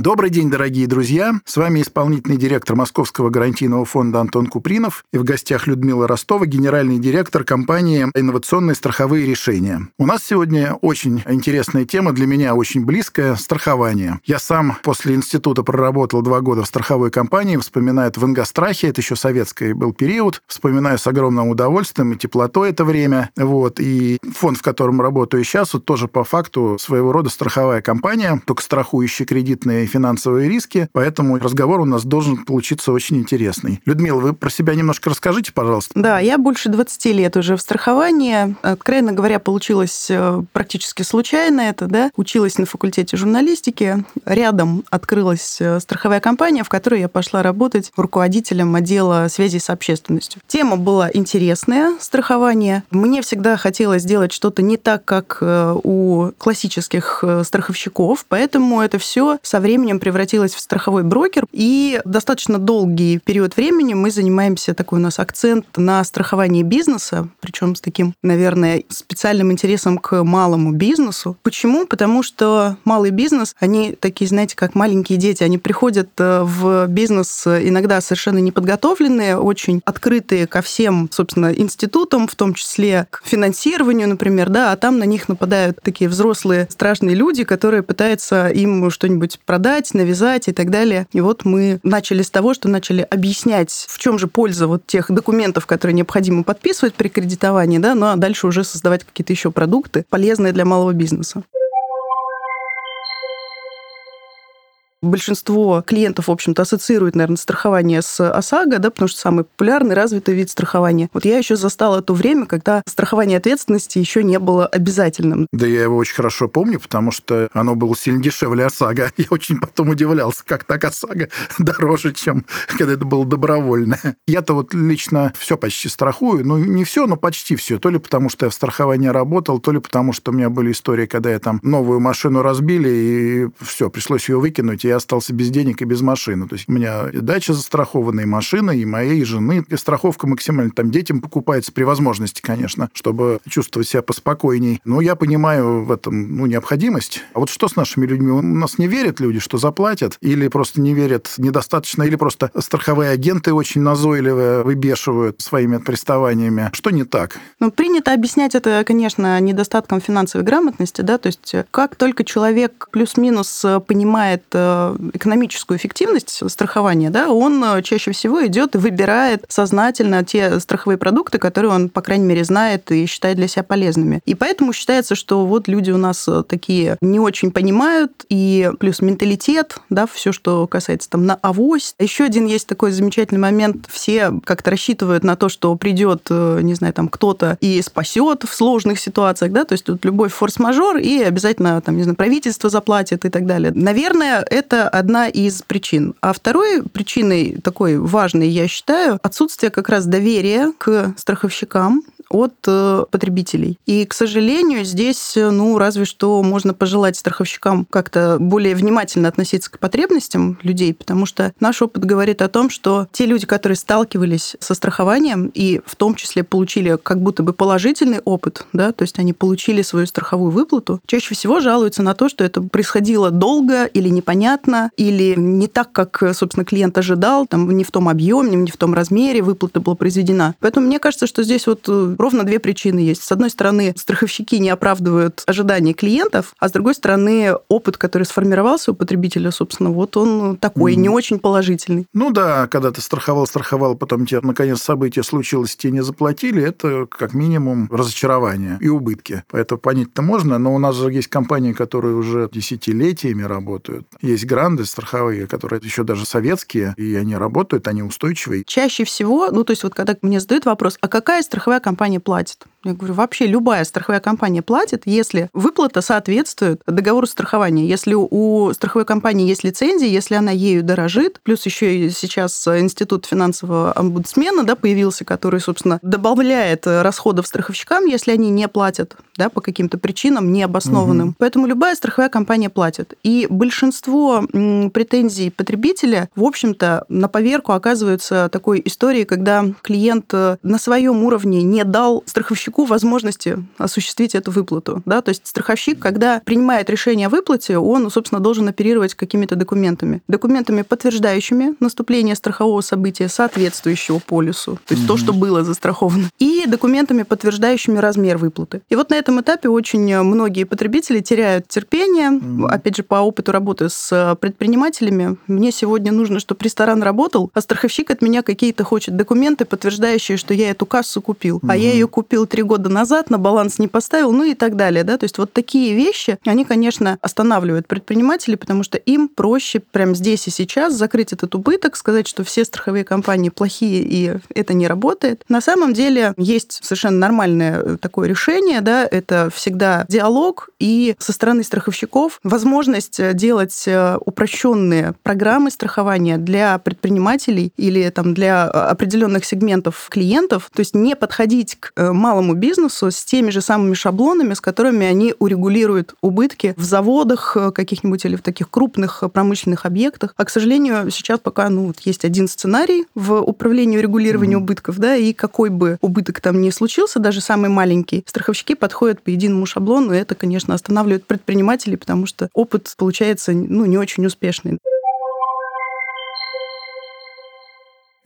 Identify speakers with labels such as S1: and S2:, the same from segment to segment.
S1: Добрый день, дорогие друзья. С вами исполнительный директор Московского гарантийного фонда Антон Купринов и в гостях Людмила Ростова, генеральный директор компании «Инновационные страховые решения». У нас сегодня очень интересная тема, для меня очень близкая – страхование. Я сам после института проработал два года в страховой компании, вспоминаю это в Ингострахе, это еще советский был период, вспоминаю с огромным удовольствием и теплотой это время. Вот. И фонд, в котором работаю сейчас, вот тоже по факту своего рода страховая компания, только страхующая кредитные финансовые риски, поэтому разговор у нас должен получиться очень интересный. Людмила, вы про себя немножко расскажите, пожалуйста.
S2: Да, я больше 20 лет уже в страховании. Откровенно говоря, получилось э, практически случайно это, да. Училась на факультете журналистики. Рядом открылась э, страховая компания, в которой я пошла работать руководителем отдела связи с общественностью. Тема была интересная, страхование. Мне всегда хотелось сделать что-то не так, как э, у классических страховщиков, поэтому это все со временем временем превратилась в страховой брокер, и достаточно долгий период времени мы занимаемся, такой у нас акцент на страховании бизнеса, причем с таким, наверное, специальным интересом к малому бизнесу. Почему? Потому что малый бизнес, они такие, знаете, как маленькие дети, они приходят э, в бизнес иногда совершенно неподготовленные, очень открытые ко всем, собственно, институтам, в том числе к финансированию, например, да, а там на них нападают такие взрослые страшные люди, которые пытаются им что-нибудь продать, продать, навязать и так далее. И вот мы начали с того, что начали объяснять, в чем же польза вот тех документов, которые необходимо подписывать при кредитовании, да, ну а дальше уже создавать какие-то еще продукты, полезные для малого бизнеса. Большинство клиентов, в общем-то, ассоциирует, наверное, страхование с ОСАГО, да, потому что самый популярный, развитый вид страхования. Вот я еще застала то время, когда страхование ответственности еще не было обязательным.
S1: Да я его очень хорошо помню, потому что оно было сильно дешевле ОСАГО. Я очень потом удивлялся, как так ОСАГО дороже, чем когда это было добровольно. Я-то вот лично все почти страхую, ну не все, но почти все. То ли потому, что я в страховании работал, то ли потому, что у меня были истории, когда я там новую машину разбили, и все, пришлось ее выкинуть, я остался без денег и без машины. То есть у меня и дача застрахована, и машина, и моей жены. И страховка максимально там детям покупается при возможности, конечно, чтобы чувствовать себя поспокойней. Но я понимаю в этом ну, необходимость. А вот что с нашими людьми? У нас не верят люди, что заплатят, или просто не верят недостаточно, или просто страховые агенты очень назойливые выбешивают своими приставаниями. Что не так?
S2: Ну, принято объяснять это, конечно, недостатком финансовой грамотности, да, то есть как только человек плюс-минус понимает э, экономическую эффективность страхования, да, он э, чаще всего идет и выбирает сознательно те страховые продукты, которые он, по крайней мере, знает и считает для себя полезными. И поэтому считается, что вот люди у нас э, такие не очень понимают, и плюс менталитет, да, все, что касается там на авось. Еще один есть такой замечательный момент. Все как-то рассчитывают на то, что придет, э, не знаю, там кто-то и спасет в сложных ситуациях, да, то есть тут любой форс-мажор, и обязательно, там, не знаю, правительство заплатит и так далее. Наверное, это это одна из причин. А второй причиной такой важной, я считаю, отсутствие как раз доверия к страховщикам от э, потребителей. И, к сожалению, здесь, э, ну, разве что можно пожелать страховщикам как-то более внимательно относиться к потребностям людей, потому что наш опыт говорит о том, что те люди, которые сталкивались со страхованием и в том числе получили как будто бы положительный опыт, да, то есть они получили свою страховую выплату, чаще всего жалуются на то, что это происходило долго или непонятно, или не так, как, собственно, клиент ожидал, там не в том объеме, не в том размере выплата была произведена. Поэтому мне кажется, что здесь вот э, ровно две причины есть. С одной стороны, страховщики не оправдывают ожидания клиентов, а с другой стороны, опыт, который сформировался у потребителя, собственно, вот он такой, mm. не очень положительный.
S1: Ну да, когда ты страховал, страховал, потом тебе, наконец, событие случилось, тебе не заплатили, это как минимум разочарование и убытки. Поэтому понять-то можно, но у нас же есть компании, которые уже десятилетиями работают. Есть гранды страховые, которые еще даже советские, и они работают, они устойчивые.
S2: Чаще всего, ну то есть вот когда мне задают вопрос, а какая страховая компания компания платит? Я говорю, вообще любая страховая компания платит, если выплата соответствует договору страхования. Если у страховой компании есть лицензия, если она ею дорожит, плюс еще и сейчас институт финансового омбудсмена да, появился, который, собственно, добавляет расходов страховщикам, если они не платят да, по каким-то причинам необоснованным. Угу. Поэтому любая страховая компания платит. И большинство претензий потребителя, в общем-то, на поверку оказываются такой историей, когда клиент на своем уровне не дал страховщику страховщику возможности осуществить эту выплату. Да? То есть страховщик, когда принимает решение о выплате, он, собственно, должен оперировать какими-то документами. Документами, подтверждающими наступление страхового события, соответствующего полису, то есть mm-hmm. то, что было застраховано, и документами, подтверждающими размер выплаты. И вот на этом этапе очень многие потребители теряют терпение. Mm-hmm. Опять же, по опыту работы с предпринимателями, мне сегодня нужно, чтобы ресторан работал, а страховщик от меня какие-то хочет документы, подтверждающие, что я эту кассу купил. Mm-hmm. А я ее купил три года назад, на баланс не поставил, ну и так далее. Да? То есть вот такие вещи, они, конечно, останавливают предпринимателей, потому что им проще прямо здесь и сейчас закрыть этот убыток, сказать, что все страховые компании плохие и это не работает. На самом деле есть совершенно нормальное э, такое решение, да, это всегда диалог и со стороны страховщиков возможность э, делать э, упрощенные программы страхования для предпринимателей или там для определенных сегментов клиентов, то есть не подходить к малому малому бизнесу с теми же самыми шаблонами, с которыми они урегулируют убытки в заводах э, каких-нибудь или в таких крупных промышленных объектах. А, к сожалению, сейчас пока ну, вот есть один сценарий в управлении урегулированием mm-hmm. убытков, да, и какой бы убыток там ни случился, даже самый маленький, страховщики подходят по единому шаблону, и это, конечно, останавливает предпринимателей, потому что опыт получается ну, не очень успешный.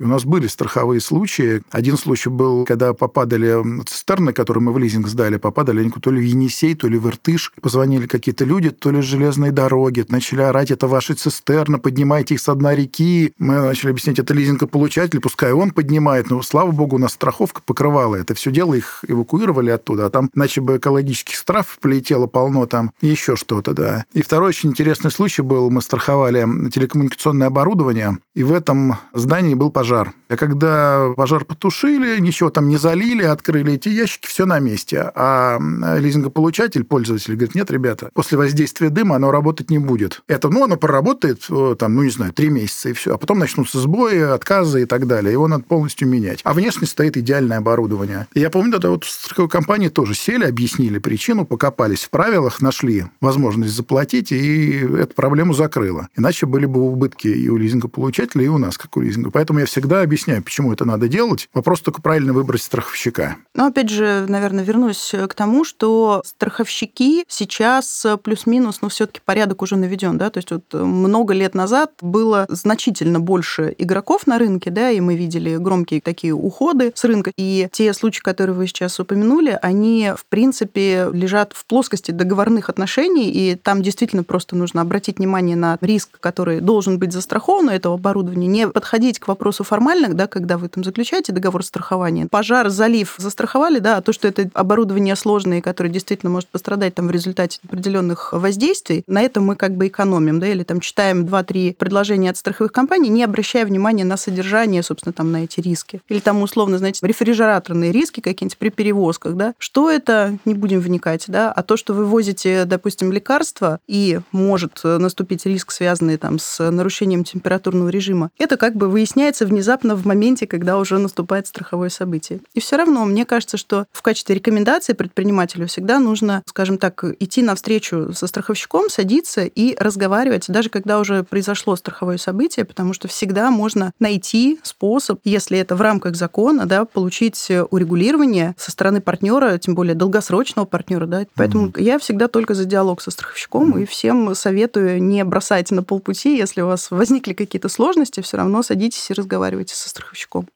S1: У нас были страховые случаи. Один случай был, когда попадали цистерны, которые мы в лизинг сдали, попадали они то ли в Енисей, то ли в Иртыш. Позвонили какие-то люди, то ли с железной дороги. Начали орать, это ваши цистерны, поднимайте их с дна реки. Мы начали объяснять, это лизингополучатель, пускай он поднимает. Но, слава богу, у нас страховка покрывала это все дело, их эвакуировали оттуда. А там, иначе бы экологических штрафов полетело полно там, еще что-то, да. И второй очень интересный случай был, мы страховали телекоммуникационное оборудование, и в этом здании был пожар пожар. А когда пожар потушили, ничего там не залили, открыли эти ящики, все на месте. А лизингополучатель, пользователь, говорит, нет, ребята, после воздействия дыма оно работать не будет. Это, ну, оно проработает, там, ну, не знаю, три месяца и все. А потом начнутся сбои, отказы и так далее. Его надо полностью менять. А внешне стоит идеальное оборудование. Я помню, тогда вот в страховой компании тоже сели, объяснили причину, покопались в правилах, нашли возможность заплатить, и эту проблему закрыло. Иначе были бы убытки и у лизингополучателя, и у нас, как у лизинга. Поэтому я всегда объясняю, почему это надо делать. Вопрос только правильно выбрать страховщика.
S2: Ну, опять же, наверное, вернусь к тому, что страховщики сейчас плюс-минус, ну, все-таки порядок уже наведен, да, то есть вот много лет назад было значительно больше игроков на рынке, да, и мы видели громкие такие уходы с рынка, и те случаи, которые вы сейчас упомянули, они, в принципе, лежат в плоскости договорных отношений, и там действительно просто нужно обратить внимание на риск, который должен быть застрахован у этого оборудования, не подходить к вопросу формально, да, когда вы там заключаете договор страхования. Пожар, залив застраховали, да, а то, что это оборудование сложное, которое действительно может пострадать там в результате определенных воздействий, на этом мы как бы экономим, да, или там читаем 2-3 предложения от страховых компаний, не обращая внимания на содержание, собственно, там на эти риски. Или там условно, знаете, рефрижераторные риски какие-нибудь при перевозках, да. Что это, не будем вникать, да, а то, что вы возите, допустим, лекарства, и может наступить риск, связанный там с нарушением температурного режима, это как бы выясняется внезапно внезапно в моменте, когда уже наступает страховое событие. И все равно мне кажется, что в качестве рекомендации предпринимателю всегда нужно, скажем так, идти навстречу со страховщиком, садиться и разговаривать, даже когда уже произошло страховое событие, потому что всегда можно найти способ, если это в рамках закона, да, получить урегулирование со стороны партнера, тем более долгосрочного партнера. Да. Поэтому mm-hmm. я всегда только за диалог со страховщиком mm-hmm. и всем советую не бросать на полпути, если у вас возникли какие-то сложности, все равно садитесь и разговаривайте разговариваете со страховщиком.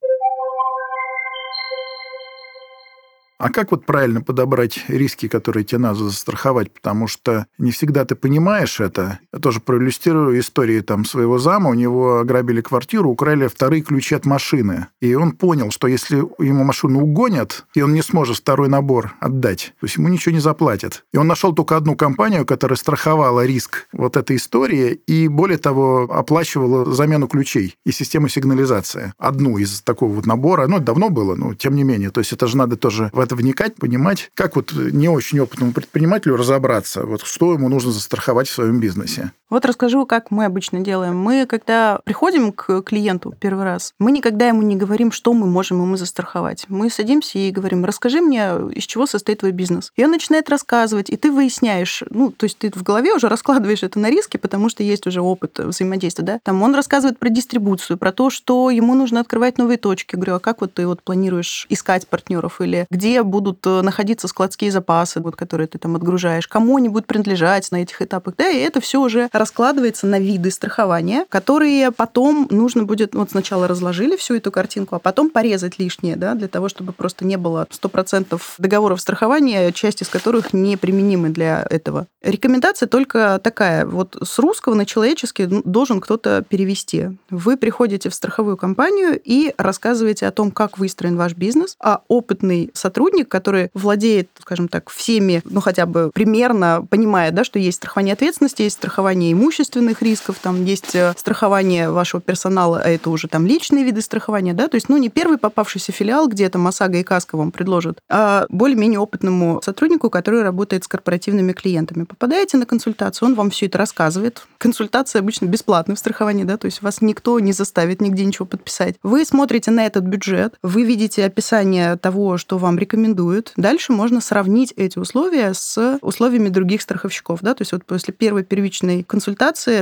S1: А как вот правильно подобрать риски, которые тебе надо застраховать? Потому что не всегда ты понимаешь это. Я тоже проиллюстрирую истории там своего зама. У него ограбили квартиру, украли вторые ключи от машины. И он понял, что если ему машину угонят, и он не сможет второй набор отдать, то есть ему ничего не заплатят. И он нашел только одну компанию, которая страховала риск вот этой истории и, более того, оплачивала замену ключей и систему сигнализации. Одну из такого вот набора. Ну, это давно было, но тем не менее. То есть это же надо тоже в это вникать, понимать, как вот не очень опытному предпринимателю разобраться, вот что ему нужно застраховать в своем бизнесе.
S2: Вот расскажу, как мы обычно делаем. Мы, когда приходим к клиенту первый раз, мы никогда ему не говорим, что мы можем ему застраховать. Мы садимся и говорим, расскажи мне, из чего состоит твой бизнес. И он начинает рассказывать, и ты выясняешь, ну, то есть ты в голове уже раскладываешь это на риски, потому что есть уже опыт взаимодействия, да. Там он рассказывает про дистрибуцию, про то, что ему нужно открывать новые точки. Говорю, а как вот ты вот планируешь искать партнеров или где будут э, находиться складские запасы, вот, которые ты там отгружаешь, кому они будут принадлежать на этих этапах, да, и это все уже раскладывается на виды страхования, которые потом нужно будет, вот сначала разложили всю эту картинку, а потом порезать лишнее, да, для того, чтобы просто не было 100% договоров страхования, часть из которых не применимы для этого. Рекомендация только такая, вот с русского на человеческий должен кто-то перевести. Вы приходите в страховую компанию и рассказываете о том, как выстроен ваш бизнес, а опытный сотрудник, который владеет, скажем так, всеми, ну хотя бы примерно понимает, да, что есть страхование ответственности, есть страхование имущественных рисков, там есть э, страхование вашего персонала, а это уже там личные виды страхования, да, то есть, ну, не первый попавшийся филиал, где там ОСАГО и КАСКО вам предложат, а более-менее опытному сотруднику, который работает с корпоративными клиентами. Попадаете на консультацию, он вам все это рассказывает. Консультация обычно бесплатная в страховании, да, то есть вас никто не заставит нигде ничего подписать. Вы смотрите на этот бюджет, вы видите описание того, что вам рекомендуют. Дальше можно сравнить эти условия с условиями других страховщиков, да, то есть вот после первой первичной консультации,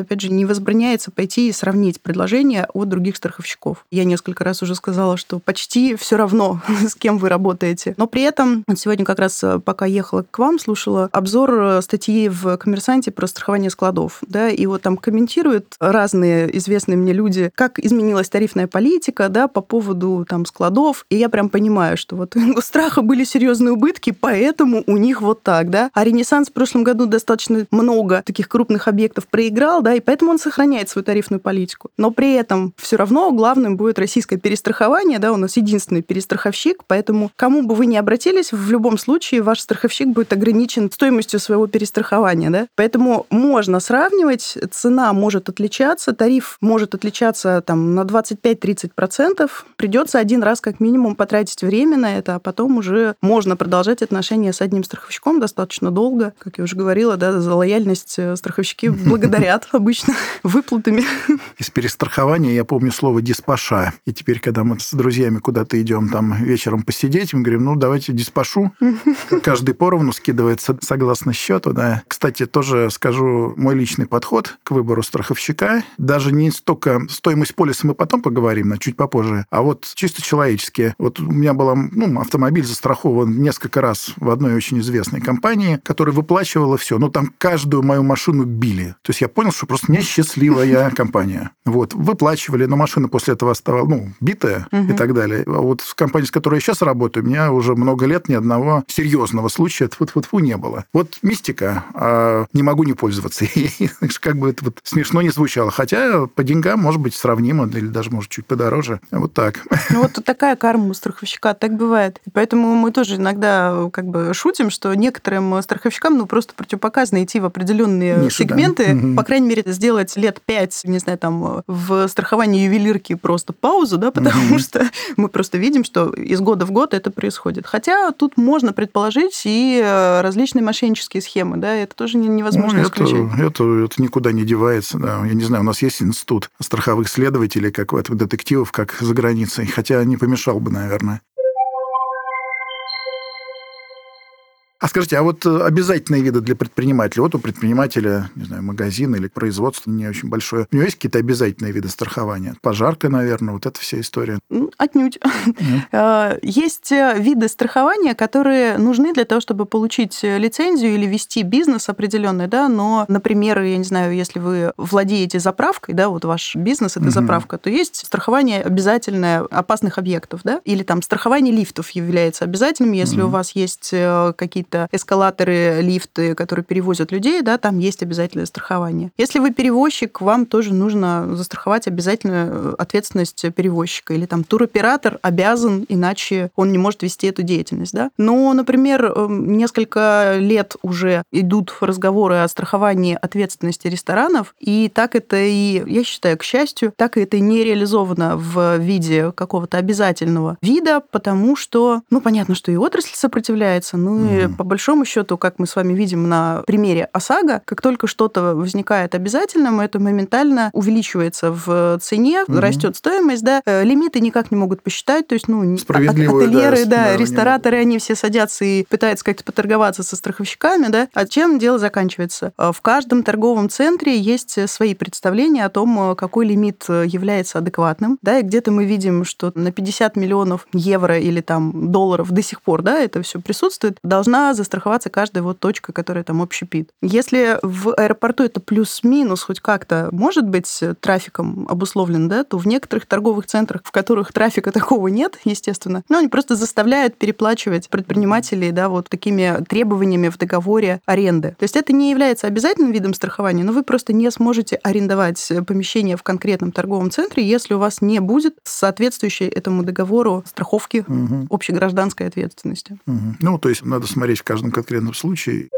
S2: опять же, не возбраняется пойти и сравнить предложения от других страховщиков. Я несколько раз уже сказала, что почти все равно, с кем вы работаете. Но при этом сегодня как раз, э, пока ехала к вам, слушала обзор э, статьи в «Коммерсанте» про страхование складов. Да, и вот там комментируют разные известные мне люди, как изменилась тарифная политика да, по поводу там, складов. И я прям понимаю, что вот у страха были серьезные убытки, поэтому у них вот так. Да? А Ренессанс в прошлом году достаточно много таких крупных объектов проиграл, да, и поэтому он сохраняет свою тарифную политику. Но при этом все равно главным будет российское перестрахование, да, у нас единственный перестраховщик, поэтому кому бы вы ни обратились, в любом случае ваш страховщик будет ограничен стоимостью своего перестрахования, да. Поэтому можно сравнивать, цена может отличаться, тариф может отличаться там на 25-30%. Придется один раз как минимум потратить время на это, а потом уже можно продолжать отношения с одним страховщиком достаточно долго. Как я уже говорила, да, за лояльность э, страховщики благодарят обычно выплатами.
S1: Из перестрахования я помню слово «диспаша». И теперь, когда мы с друзьями куда-то идем там вечером посидеть, мы говорим, ну, давайте диспашу. Каждый поровну скидывается согласно счету. Да. Кстати, тоже скажу мой личный подход к выбору страховщика. Даже не столько стоимость полиса мы потом поговорим, но чуть попозже, а вот чисто человечески. Вот у меня был ну, автомобиль застрахован несколько раз в одной очень известной компании, которая выплачивала все. Ну, там каждую мою машину били. То есть я понял, что просто несчастливая компания. Вот, выплачивали, но машина после этого оставалась, ну, битая угу. и так далее. А вот в компании, с которой я сейчас работаю, у меня уже много лет ни одного серьезного случая тьфу-тьфу-тьфу не было. Вот мистика, а не могу не пользоваться. как бы это вот смешно не звучало. Хотя по деньгам может быть сравнимо, или даже, может, чуть подороже. Вот так.
S2: Ну, вот такая карма у страховщика, так бывает. И поэтому мы тоже иногда как бы шутим, что некоторым страховщикам ну, просто противопоказано идти в определенные сегменты, да. По крайней мере, сделать лет пять, не знаю, там, в страховании ювелирки просто паузу, да, потому что мы просто видим, что из года в год это происходит. Хотя тут можно предположить и э, различные мошеннические схемы, да, это тоже невозможно ну, исключить.
S1: Это, это, это никуда не девается, да. Я не знаю, у нас есть институт страховых следователей, как в этом детективов, как за границей, хотя не помешал бы, наверное. А скажите, а вот э, обязательные виды для предпринимателя? Вот у предпринимателя, не знаю, магазин или производство не очень большое. У него есть какие-то обязательные виды страхования? Пожарка, наверное, вот эта вся история.
S2: Отнюдь. Mm. Есть виды страхования, которые нужны для того, чтобы получить лицензию или вести бизнес определенный, да, но, например, я не знаю, если вы владеете заправкой, да, вот ваш бизнес это mm-hmm. заправка, то есть страхование обязательное опасных объектов, да, или там страхование лифтов является обязательным, если mm-hmm. у вас есть э, какие-то эскалаторы, лифты, которые перевозят людей, да, там есть обязательное страхование. Если вы перевозчик, вам тоже нужно застраховать обязательную э, ответственность перевозчика, или там туроператор обязан, иначе он не может вести эту деятельность, да. Но, например, эм, несколько лет уже идут разговоры о страховании ответственности ресторанов, и так это и, я считаю, к счастью, так и это не реализовано в виде какого-то обязательного вида, потому что, ну, понятно, что и отрасль сопротивляется, ну mm-hmm. По большому счету, как мы с вами видим на примере ОСАГО, как только что-то возникает обязательным, это моментально увеличивается в цене, mm-hmm. растет стоимость, да, э, лимиты никак не могут посчитать, то есть, ну, ательеры, да, да рестораторы, они все садятся и пытаются как-то поторговаться со страховщиками, да, а чем дело заканчивается? Э, в каждом торговом центре есть свои представления о том, э, какой лимит является адекватным, да, и где-то мы видим, что на 50 миллионов евро или там долларов до сих пор, да, это все присутствует, должна застраховаться каждая вот точка, которая там общепит. Если в аэропорту это плюс-минус хоть как-то может быть трафиком обусловлен, да, то в некоторых торговых центрах, в которых трафика такого нет, естественно, ну, они просто заставляют переплачивать предпринимателей, да, вот такими требованиями в договоре аренды. То есть это не является обязательным видом страхования, но вы просто не сможете арендовать помещение в конкретном торговом центре, если у вас не будет соответствующей этому договору страховки угу. общегражданской ответственности.
S1: Угу. Ну, то есть надо смотреть в каждом конкретном случае.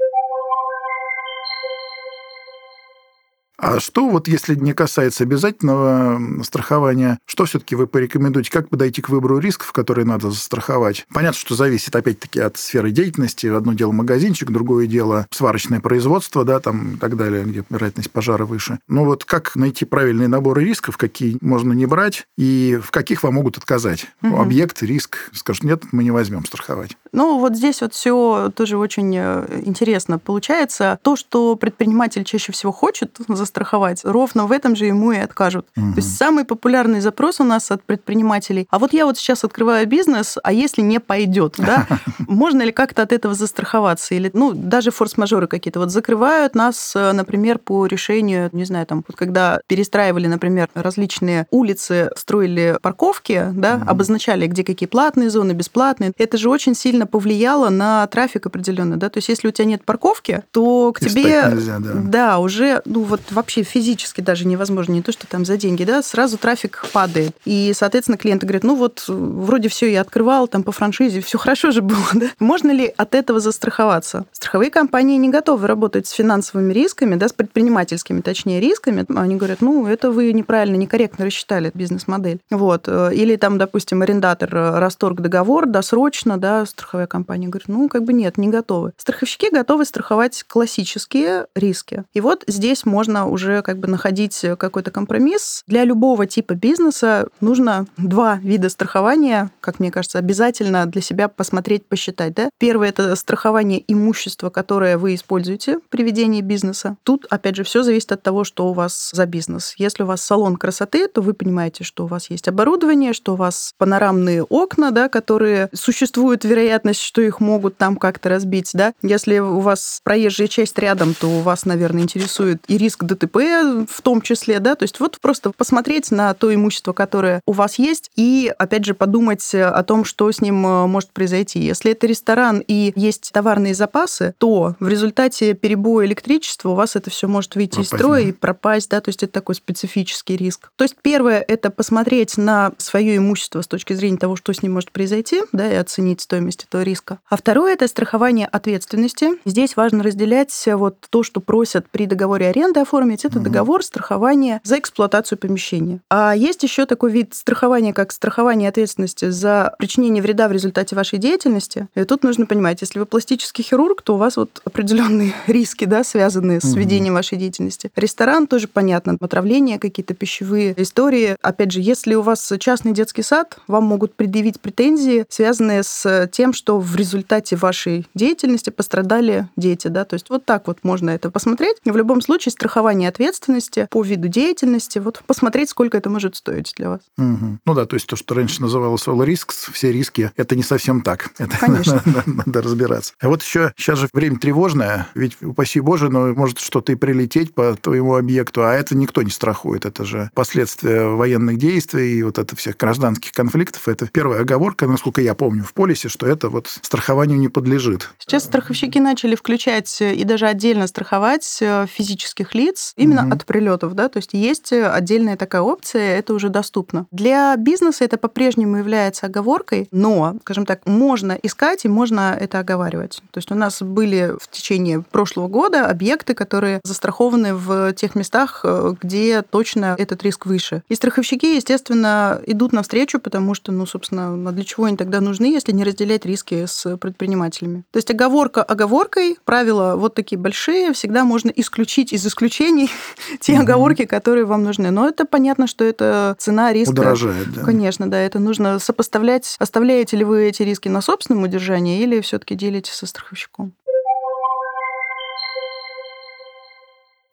S1: А что вот, если не касается обязательного страхования, что все-таки вы порекомендуете? Как подойти к выбору рисков, которые надо застраховать? Понятно, что зависит опять-таки от сферы деятельности. Одно дело магазинчик, другое дело сварочное производство, да, там и так далее, где вероятность пожара выше. Но вот как найти правильные наборы рисков, какие можно не брать и в каких вам могут отказать? Угу. Объект, риск, скажут, нет, мы не возьмем страховать.
S2: Ну, вот здесь вот все тоже очень э, интересно получается. То, что предприниматель чаще всего хочет застраховать, ровно в этом же ему и откажут. Угу. То есть самый популярный запрос у нас от предпринимателей. А вот я вот сейчас открываю бизнес, а если не пойдет, да, можно ли как-то от этого застраховаться? Или, ну, даже форс-мажоры какие-то вот закрывают нас, э, например, по решению, не знаю, там, вот когда перестраивали, например, различные улицы, строили парковки, да, угу. обозначали, где какие платные зоны, бесплатные. Это же очень сильно повлияло на трафик определенно, да, то есть если у тебя нет парковки, то к И тебе, нельзя, да. да, уже, ну вот вообще физически даже невозможно, не то, что там за деньги, да, сразу трафик падает. И, соответственно, клиенты говорят, ну вот вроде все я открывал там по франшизе, все хорошо же было, да. Можно ли от этого застраховаться? Страховые компании не готовы работать с финансовыми рисками, да, с предпринимательскими, точнее, рисками. Они говорят, ну, это вы неправильно, некорректно рассчитали бизнес-модель. Вот. Или там, допустим, арендатор расторг договор досрочно, да, страховая компания говорит, ну, как бы нет, не готовы. Страховщики готовы страховать классические риски. И вот здесь можно уже как бы находить какой-то компромисс. Для любого типа бизнеса нужно два вида страхования, как мне кажется, обязательно для себя посмотреть, посчитать. Да? Первое – это страхование имущества, которое вы используете при ведении бизнеса. Тут, опять же, все зависит от того, что у вас за бизнес. Если у вас салон красоты, то вы понимаете, что у вас есть оборудование, что у вас панорамные окна, да, которые существуют, вероятность, что их могут там как-то разбить. Да? Если у вас проезжая часть рядом, то у вас, наверное, интересует и риск ДТП в том числе. Да? То есть вот просто посмотреть на то имущество, которое у вас есть, и, опять же, подумать о том, что с ним э, может произойти. Если это ресторан и есть товарные запасы, то в результате перебоя электричества у вас это все может выйти пропасть, из строя да. и пропасть. Да? То есть это такой специфический риск. То есть первое – это посмотреть на свое имущество с точки зрения того, что с ним может произойти, да, и оценить стоимость этого риска. А второе – это страхование ответственности. Здесь важно разделять вот то, что просят при договоре аренды оформить оформить, это договор страхования за эксплуатацию помещения. А есть еще такой вид страхования, как страхование ответственности за причинение вреда в результате вашей деятельности. И тут нужно понимать, если вы пластический хирург, то у вас вот определенные риски, да, связанные с ведением вашей деятельности. Ресторан тоже понятно, отравление, какие-то пищевые истории. Опять же, если у вас частный детский сад, вам могут предъявить претензии, связанные с тем, что в результате вашей деятельности пострадали дети, да, то есть вот так вот можно это посмотреть. В любом случае страхование ответственности по виду деятельности, вот посмотреть, сколько это может стоить для вас.
S1: Угу. Ну да, то есть то, что раньше называлось all risks, все риски, это не совсем так. Это
S2: Конечно.
S1: надо, надо разбираться. А вот еще сейчас же время тревожное, ведь, упаси Боже, но может что-то и прилететь по твоему объекту, а это никто не страхует. Это же последствия военных действий и вот это всех гражданских конфликтов. Это первая оговорка, насколько я помню, в полисе, что это вот страхованию не подлежит.
S2: Сейчас страховщики начали включать и даже отдельно страховать э, физических лиц именно
S1: Мгм.
S2: от прилетов, да, то есть есть отдельная такая опция, это уже доступно. Для бизнеса это по-прежнему является оговоркой, но, скажем так, можно искать и можно это оговаривать. То есть у нас были в течение прошлого года объекты, которые застрахованы в тех местах, э, где точно этот риск выше. И страховщики, естественно, идут навстречу, потому что, ну, собственно, а для чего они тогда нужны, если не разделять риски с предпринимателями? То есть оговорка оговоркой, правила вот такие большие, всегда можно исключить из исключений те
S1: Мгм.
S2: оговорки, которые вам нужны. Но это понятно, что это цена риска.
S1: Удорожает, да.
S2: Конечно, да, это нужно сопоставлять, оставляете ли вы эти риски на собственном удержании или все-таки делите со страховщиком.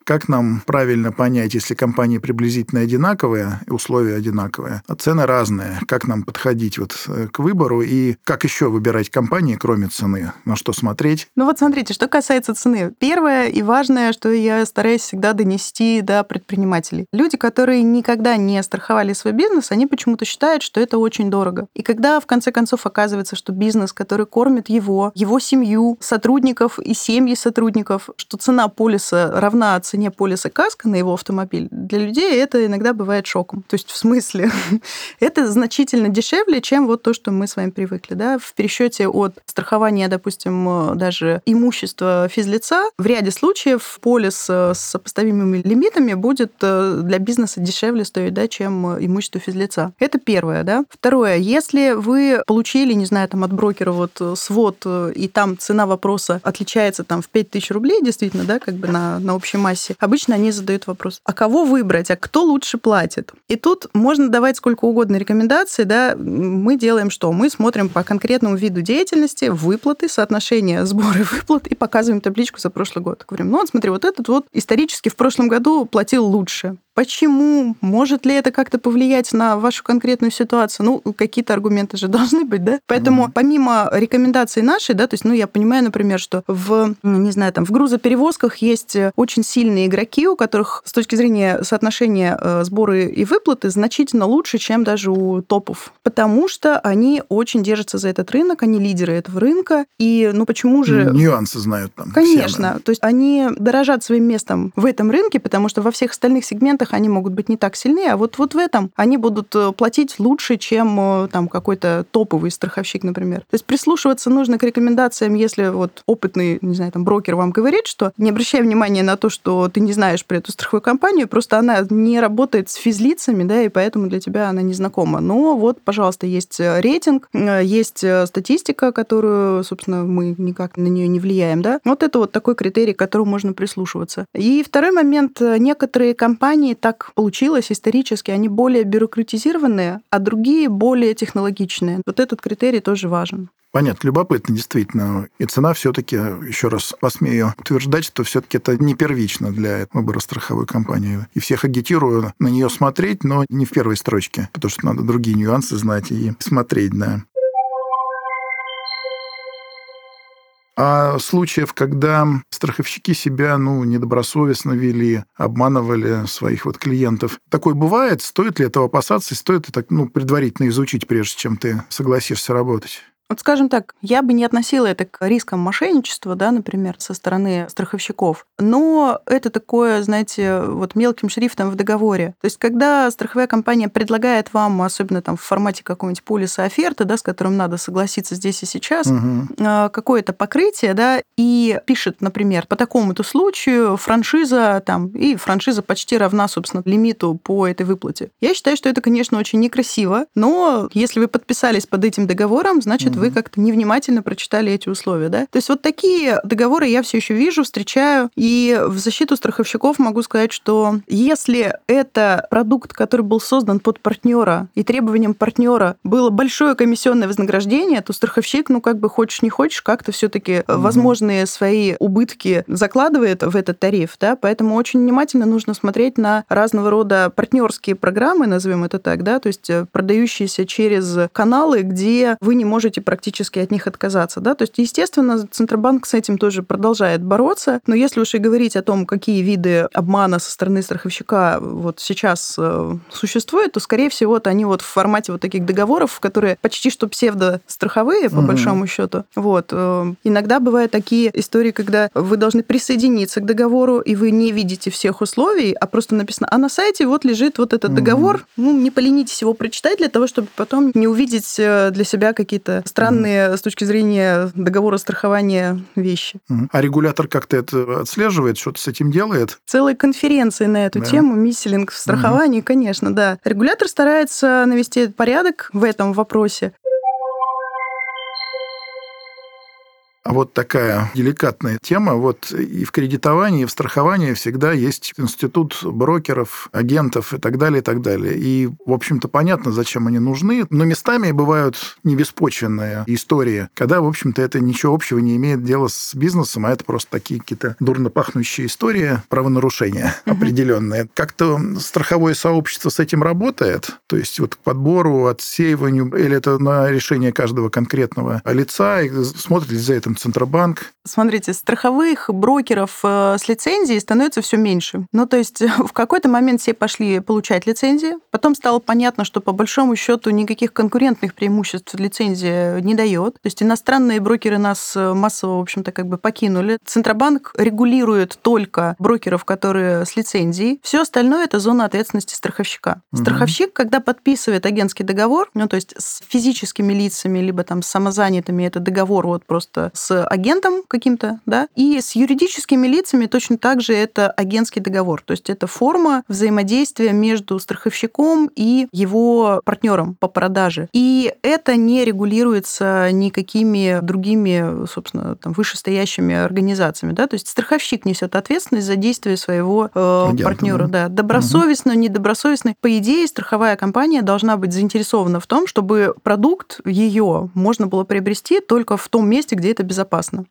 S1: Как нам правильно понять, если компании приблизительно одинаковые, условия одинаковые, а цены разные? Как нам подходить вот э, к выбору и как еще выбирать компании, кроме цены? На что смотреть?
S2: Ну вот смотрите, что касается цены. Первое и важное, что я стараюсь всегда донести до предпринимателей. Люди, которые никогда не страховали свой бизнес, они почему-то считают, что это очень дорого. И когда в конце концов оказывается, что бизнес, который кормит его, его семью, сотрудников и семьи сотрудников, что цена полиса равна цене полиса каска на его автомобиль, для людей это иногда бывает шоком. То есть в смысле, это значительно дешевле, чем вот то, что мы с вами привыкли. Да? В пересчете от страхования, допустим, даже имущества физлица, в ряде случаев полис э, с сопоставимыми лимитами будет э, для бизнеса дешевле стоить, да, чем имущество физлица. Это первое. Да? Второе, если вы получили, не знаю, там от брокера вот э, свод, и там цена вопроса отличается там в 5000 рублей, действительно, да, как бы на, на общей массе, обычно они задают вопрос, а кого выбрать, а кто лучше платит? И тут можно давать сколько угодно рекомендаций, да, мы делаем что? Мы смотрим по конкретному виду деятельности, выплаты, соотношение сбора и выплат, и показываем табличку за прошлый год. Говорим, ну вот смотри, вот этот вот исторически в прошлом году платил лучше. Почему? Может ли это как-то повлиять на вашу конкретную ситуацию? Ну, какие-то аргументы же должны быть, да? Поэтому
S1: Мгм.
S2: помимо рекомендаций нашей, да, то есть, ну, я понимаю, например, что в, не знаю, там, в грузоперевозках есть очень сильные игроки, у которых с точки зрения соотношения э, сборы и выплаты значительно лучше, чем даже у топов. Потому что они очень держатся за этот рынок, они лидеры этого рынка. И, ну, почему же...
S1: Нюансы знают там. все,
S2: Конечно.
S1: да.
S2: То есть они дорожат своим местом в этом рынке, потому что во всех остальных сегментах они могут быть не так сильны, а вот, вот в этом они будут э, платить лучше, чем э, там какой-то топовый страховщик, например. То есть прислушиваться нужно к рекомендациям, если вот опытный, не знаю, там брокер вам говорит, что не обращай внимания на то, что ты не знаешь про эту страховую компанию, просто она не работает с физлицами, да, и поэтому для тебя она не знакома. Но вот, пожалуйста, есть э, рейтинг, э, есть э, статистика, которую, собственно, мы никак на нее не влияем, да. Вот это вот такой критерий, к которому можно прислушиваться. И второй момент. Некоторые компании, так получилось исторически, они более бюрократизированные, а другие более технологичные. Вот этот критерий тоже важен.
S1: Понятно, любопытно, действительно. И цена все-таки, еще раз посмею утверждать, что все-таки это не первично для выбора страховой компании. И всех агитирую на нее смотреть, но не в первой строчке, потому что надо другие нюансы знать и смотреть, да. А случаев, когда страховщики себя ну, недобросовестно вели, обманывали своих вот клиентов, такое бывает? Стоит ли этого опасаться? Стоит это ну, предварительно изучить, прежде чем ты согласишься работать?
S2: Вот скажем так, я бы не относила это к рискам мошенничества, да, например, со стороны страховщиков, но это такое, знаете, вот мелким шрифтом в договоре. То есть, когда страховая компания предлагает вам, особенно там в формате какого-нибудь полиса оферты, да, с которым надо согласиться здесь и сейчас, угу. какое-то покрытие, да, и пишет, например, по такому-то случаю франшиза там, и франшиза почти равна, собственно, лимиту по этой выплате. Я считаю, что это, конечно, очень некрасиво, но если вы подписались под этим договором, значит, угу. вы как-то невнимательно прочитали эти условия, да. То есть вот такие договоры я все еще вижу, встречаю, и в защиту страховщиков могу сказать, что если это продукт, который был создан под партнера, и требованием партнера было большое комиссионное вознаграждение, то страховщик, ну как бы хочешь не хочешь, как-то все-таки угу. возможные свои убытки закладывает в этот тариф, да, поэтому очень внимательно нужно смотреть на разного рода партнерские программы, назовем это так, да, то есть э, продающиеся через каналы, где вы не можете практически от них отказаться, да, то есть, естественно, Центробанк с этим тоже продолжает бороться, но если уж и говорить о том, какие виды обмана со стороны страховщика вот сейчас э, существуют, то, скорее всего, это они вот в формате вот таких договоров, которые почти что псевдо-страховые, по угу. большому счету. Вот. Э, иногда бывают такие истории, когда вы должны присоединиться к договору, и вы не видите всех условий, а просто написано, а на сайте вот лежит вот этот угу. договор, ну, не поленитесь его прочитать для того, чтобы потом не увидеть э, для себя какие-то странные угу. с точки зрения договора страхования вещи.
S1: Угу. А регулятор как-то это отслеживает, что-то с этим делает?
S2: Целые конференции на эту да. тему, мисселинг в страховании, угу. конечно, да. Регулятор старается навести порядок в этом вопросе.
S1: А вот такая деликатная тема. Вот и в кредитовании, и в страховании всегда есть институт брокеров, агентов и так далее, и так далее. И, в общем-то, понятно, зачем они нужны, но местами бывают невеспочвенные истории, когда, в общем-то, это ничего общего не имеет дела с бизнесом, а это просто такие какие-то дурно пахнущие истории, правонарушения угу. определенные. Как-то страховое сообщество с этим работает, то есть вот к подбору, отсеиванию, или это на решение каждого конкретного лица, и смотрит ли за этим Центробанк.
S2: Смотрите, страховых брокеров э, с лицензией становится все меньше. Ну, то есть в какой-то момент все пошли получать лицензии, потом стало понятно, что по большому счету никаких конкурентных преимуществ лицензия не дает. То есть иностранные брокеры нас э, массово, в общем-то, как бы покинули. Центробанк регулирует только брокеров, которые с лицензией. Все остальное это зона ответственности страховщика. Угу. Страховщик, когда подписывает агентский договор, ну, то есть с физическими лицами, либо там с самозанятыми, это договор вот просто с с агентом каким-то, да, и с юридическими лицами точно так же это агентский договор. То есть это форма взаимодействия между страховщиком и его партнером по продаже. И это не регулируется никакими другими, собственно, там, вышестоящими организациями. Да? То есть страховщик несет ответственность за действия своего э, партнера. Да. Добросовестно, угу. недобросовестно. По идее, страховая компания должна быть заинтересована в том, чтобы продукт ее можно было приобрести только в том месте, где это безопасно безопасно.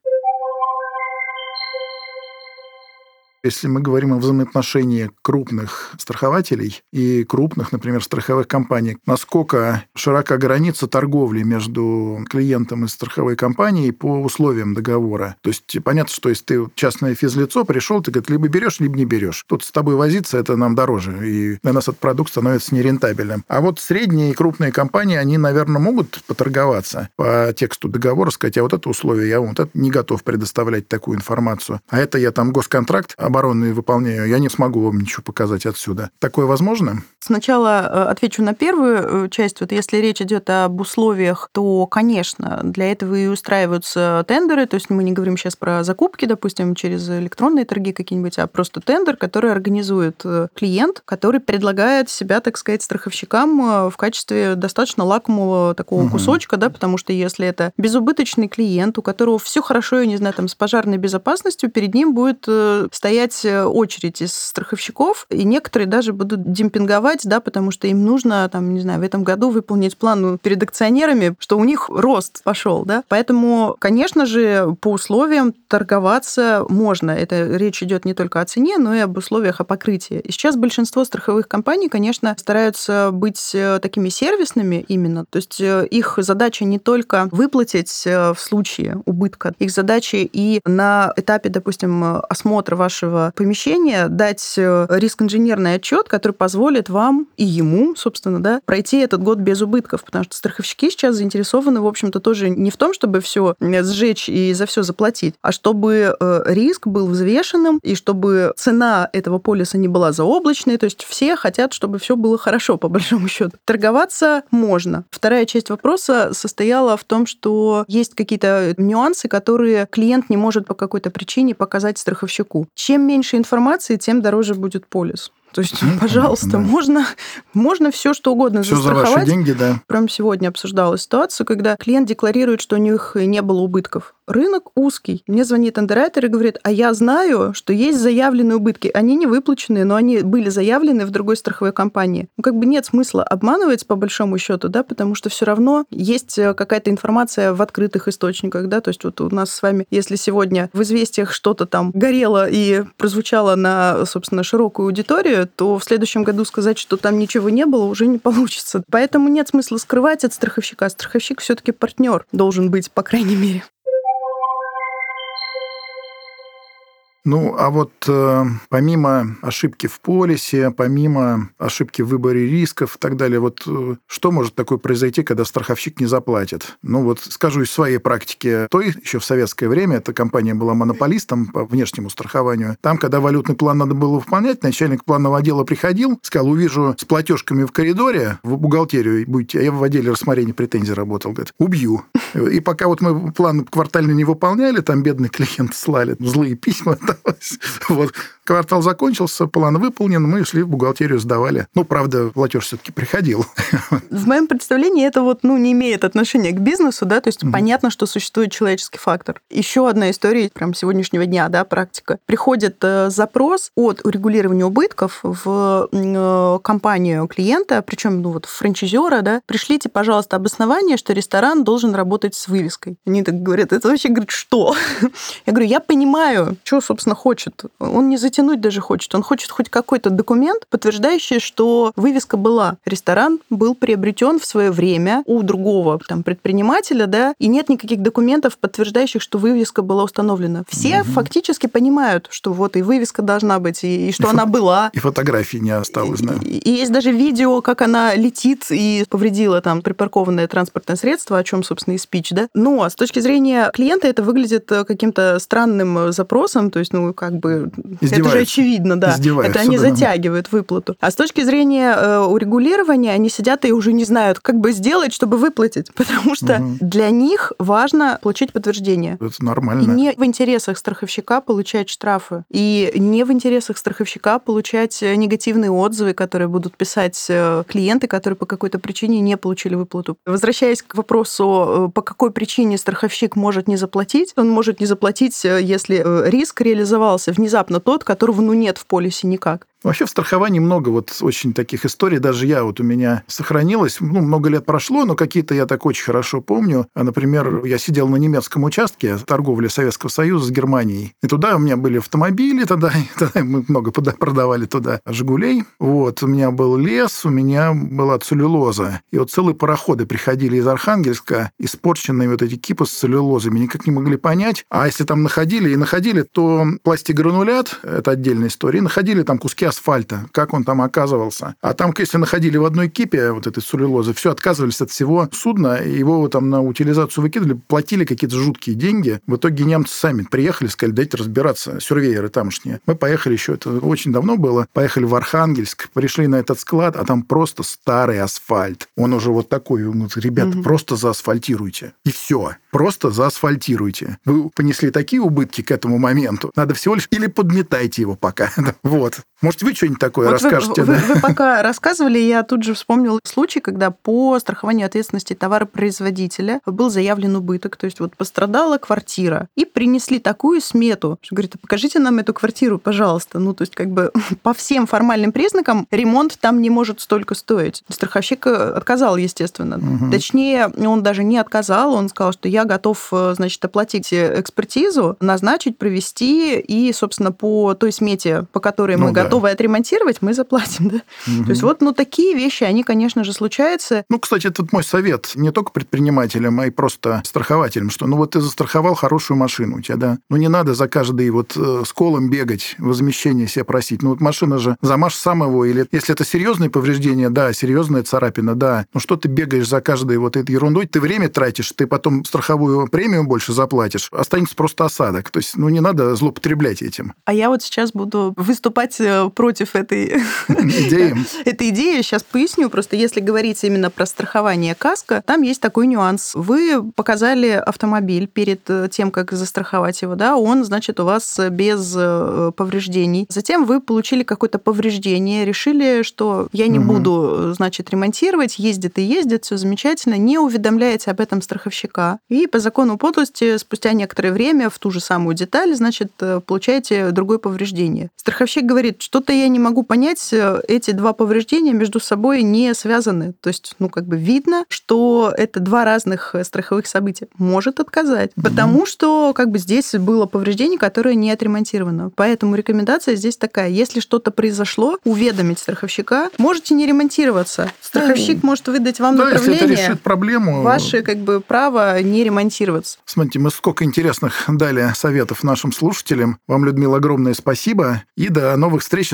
S1: Если мы говорим о взаимоотношении крупных страхователей и крупных, например, страховых компаний, насколько широка граница торговли между клиентом и страховой компанией по условиям договора. То есть понятно, что если ты частное физлицо пришел, ты говоришь, либо берешь, либо не берешь. Тут с тобой возиться, это нам дороже, и для нас этот продукт становится нерентабельным. А вот средние и крупные компании, они, наверное, могут поторговаться по тексту договора, сказать, а вот это условие, я вот это не готов предоставлять такую информацию. А это я там госконтракт обороны выполняю, я не смогу вам ничего показать отсюда. Такое возможно?
S2: Сначала э, отвечу на первую э, часть. Вот если речь идет об условиях, то, конечно, для этого и устраиваются тендеры. То есть мы не говорим сейчас про закупки, допустим, через электронные торги какие-нибудь, а просто тендер, который организует э, клиент, который предлагает себя, так сказать, страховщикам в качестве достаточно лакомого такого угу. кусочка, да, потому что если это безубыточный клиент, у которого все хорошо, я не знаю, там с пожарной безопасностью, перед ним будет стоять очередь из страховщиков, и некоторые даже будут демпинговать, да, потому что им нужно, там, не знаю, в этом году выполнить план перед акционерами, что у них рост пошел, да. Поэтому, конечно же, по условиям торговаться можно. Это речь идет не только о цене, но и об условиях о покрытии. И сейчас большинство страховых компаний, конечно, стараются быть э, такими сервисными именно. То есть э, их задача не только выплатить в случае убытка, их задача и на этапе, допустим, осмотра вашего помещения дать э, риск-инженерный отчет, который позволит вам вам и ему, собственно, да, пройти этот год без убытков, потому что страховщики сейчас заинтересованы, в общем-то, тоже не в том, чтобы все сжечь и за все заплатить, а чтобы э, риск был взвешенным и чтобы цена этого полиса не была заоблачной, то есть все хотят, чтобы все было хорошо, по большому счету. Торговаться можно. Вторая часть вопроса состояла в том, что есть какие-то нюансы, которые клиент не может по какой-то причине показать страховщику. Чем меньше информации, тем дороже будет полис. То есть, ну, пожалуйста, да. можно, можно все что угодно
S1: все
S2: застраховать.
S1: за ваши деньги, да.
S2: Прямо сегодня обсуждала ситуацию, когда клиент декларирует, что у них не было убытков. Рынок узкий. Мне звонит андеррайтер и говорит, а я знаю, что есть заявленные убытки. Они не выплачены, но они были заявлены в другой страховой компании. Ну, как бы нет смысла обманывать по большому счету, да, потому что все равно есть э, какая-то информация в открытых источниках, да, то есть вот у нас с вами, если сегодня в известиях что-то там горело и прозвучало на, собственно, широкую аудиторию, то в следующем году сказать, что там ничего не было, уже не получится. Поэтому нет смысла скрывать от страховщика. Страховщик все-таки партнер должен быть, по крайней мере.
S1: Ну, а вот э, помимо ошибки в полисе, помимо ошибки в выборе рисков и так далее, вот э, что может такое произойти, когда страховщик не заплатит? Ну, вот скажу из своей практики. Той еще в советское время эта компания была монополистом по внешнему страхованию. Там, когда валютный план надо было выполнять, начальник планового отдела приходил, сказал, увижу с платежками в коридоре, в бухгалтерию будете, а я в отделе рассмотрения претензий работал, говорит, убью. И пока вот мы план квартально не выполняли, там бедные клиенты слали злые письма, Вот. Квартал закончился, план выполнен, мы шли в бухгалтерию, сдавали. Ну, правда, платеж все-таки приходил.
S2: В моем представлении это вот, ну, не имеет отношения к бизнесу, да, то есть mm-hmm. понятно, что существует человеческий фактор. Еще одна история прям сегодняшнего дня, да, практика. Приходит э, запрос от урегулирования убытков в э, компанию клиента, причем, ну, вот франчайзера, да, пришлите, пожалуйста, обоснование, что ресторан должен работать с вывеской. Они так говорят, это вообще, говорит, что? Я говорю, я понимаю, что, собственно, хочет. Он не затянуть даже хочет. Он хочет хоть какой-то документ, подтверждающий, что вывеска была. Ресторан был приобретен в свое время у другого там, предпринимателя, да, и нет никаких документов, подтверждающих, что вывеска была установлена. Все угу. фактически понимают, что вот и вывеска должна быть, и, и что и она фо- была.
S1: И фотографии не осталось, да.
S2: И, и есть даже видео, как она летит и повредила там припаркованное транспортное средство, о чем, собственно, и спич, да. Но с точки зрения клиента это выглядит э, каким-то странным запросом, то есть, ну, как бы это же очевидно, да. Это они да. затягивают выплату. А с точки зрения э, урегулирования, они сидят и уже не знают, как бы сделать, чтобы выплатить, потому что угу. для них важно получить подтверждение.
S1: Это нормально.
S2: И не в интересах страховщика получать штрафы, и не в интересах страховщика получать э, негативные отзывы, которые будут писать э, клиенты, которые по какой-то причине не получили выплату. Возвращаясь к вопросу, по какой причине страховщик может не заплатить, он может не заплатить, если риск реализовался внезапно тот, которого ну нет в полисе никак.
S1: Вообще в страховании много вот очень таких историй. Даже я вот у меня сохранилось, ну, много лет прошло, но какие-то я так очень хорошо помню. А, например, я сидел на немецком участке торговли Советского Союза с Германией. И туда у меня были автомобили тогда, тогда мы много продавали туда «Жигулей». Вот, у меня был лес, у меня была целлюлоза. И вот целые пароходы приходили из Архангельска, испорченные вот эти кипы с целлюлозами, никак не могли понять. А если там находили и находили, то пластигранулят, это отдельная история, находили там куски асфальта, как он там оказывался. А там, если находили в одной кипе вот этой целлюлозы, все, отказывались от всего судна, его там на утилизацию выкидывали, платили какие-то жуткие деньги. В итоге немцы сами приехали, сказали, дайте разбираться, сюрвейеры тамошние. Мы поехали еще, это очень давно было, поехали в Архангельск, пришли на этот склад, а там просто старый асфальт. Он уже вот такой, он говорит, ребята, угу. просто заасфальтируйте. И все. Просто заасфальтируйте. Вы понесли такие убытки к этому моменту. Надо всего лишь или подметайте его пока. вот. Может, вы что-нибудь такое вот расскажете?
S2: Вы, да? вы, вы пока рассказывали, я тут же вспомнил случай, когда по страхованию ответственности товаропроизводителя был заявлен убыток, то есть вот пострадала квартира, и принесли такую смету, что говорит, покажите нам эту квартиру, пожалуйста. Ну, то есть как бы по всем формальным признакам ремонт там не может столько стоить. Страховщик э, отказал, естественно. Угу. Точнее, он даже не отказал, он сказал, что я готов, э, значит, оплатить экспертизу, назначить, провести, и, собственно, по той смете, по которой ну, мы да. готовы отремонтировать, мы заплатим, да.
S1: Мгм.
S2: То есть вот, ну, такие вещи, они, конечно же, случаются.
S1: Ну, кстати, это мой совет не только предпринимателям, а и просто страхователям, что ну вот ты застраховал хорошую машину у тебя, да, ну не надо за каждый вот э, сколом бегать, возмещение себе просить. Ну вот машина же замажь сам его, или если это серьезные повреждения, да, серьезная царапина, да, ну что ты бегаешь за каждой вот этой ерундой, ты время тратишь, ты потом страховую премию больше заплатишь, останется просто осадок. То есть, ну не надо злоупотреблять этим
S2: А я вот сейчас буду выступать э, против этой
S1: идеям.
S2: этой идеи. Сейчас поясню. Просто если говорить именно про страхование каска, там есть такой нюанс. Вы показали автомобиль перед э, тем, как застраховать его, да, он, значит, у вас без э, повреждений. Затем вы получили какое-то повреждение, решили, что я не буду, э, значит, ремонтировать, ездит и ездит, все замечательно, не уведомляете об этом страховщика. И по закону подлости спустя некоторое время в ту же самую деталь, значит, э, получаете другое повреждение. Страховщик говорит, что-то я не могу понять, э, эти два повреждения между собой не связаны. То есть, ну, как бы видно, что это два разных э, страховых события. Может отказать. Потому что, как бы, здесь было повреждение, которое не отремонтировано. Поэтому рекомендация здесь такая. Если что-то произошло, уведомить страховщика. Можете не ремонтироваться. Страховщик может выдать вам
S1: Да, если это
S2: направление.
S1: решит проблему,
S2: Ваше, как бы, право не ремонтироваться.
S1: Смотрите, мы сколько интересных дали советов нашим слушателям. Вам, Людмила, огромное спасибо. И до новых встреч.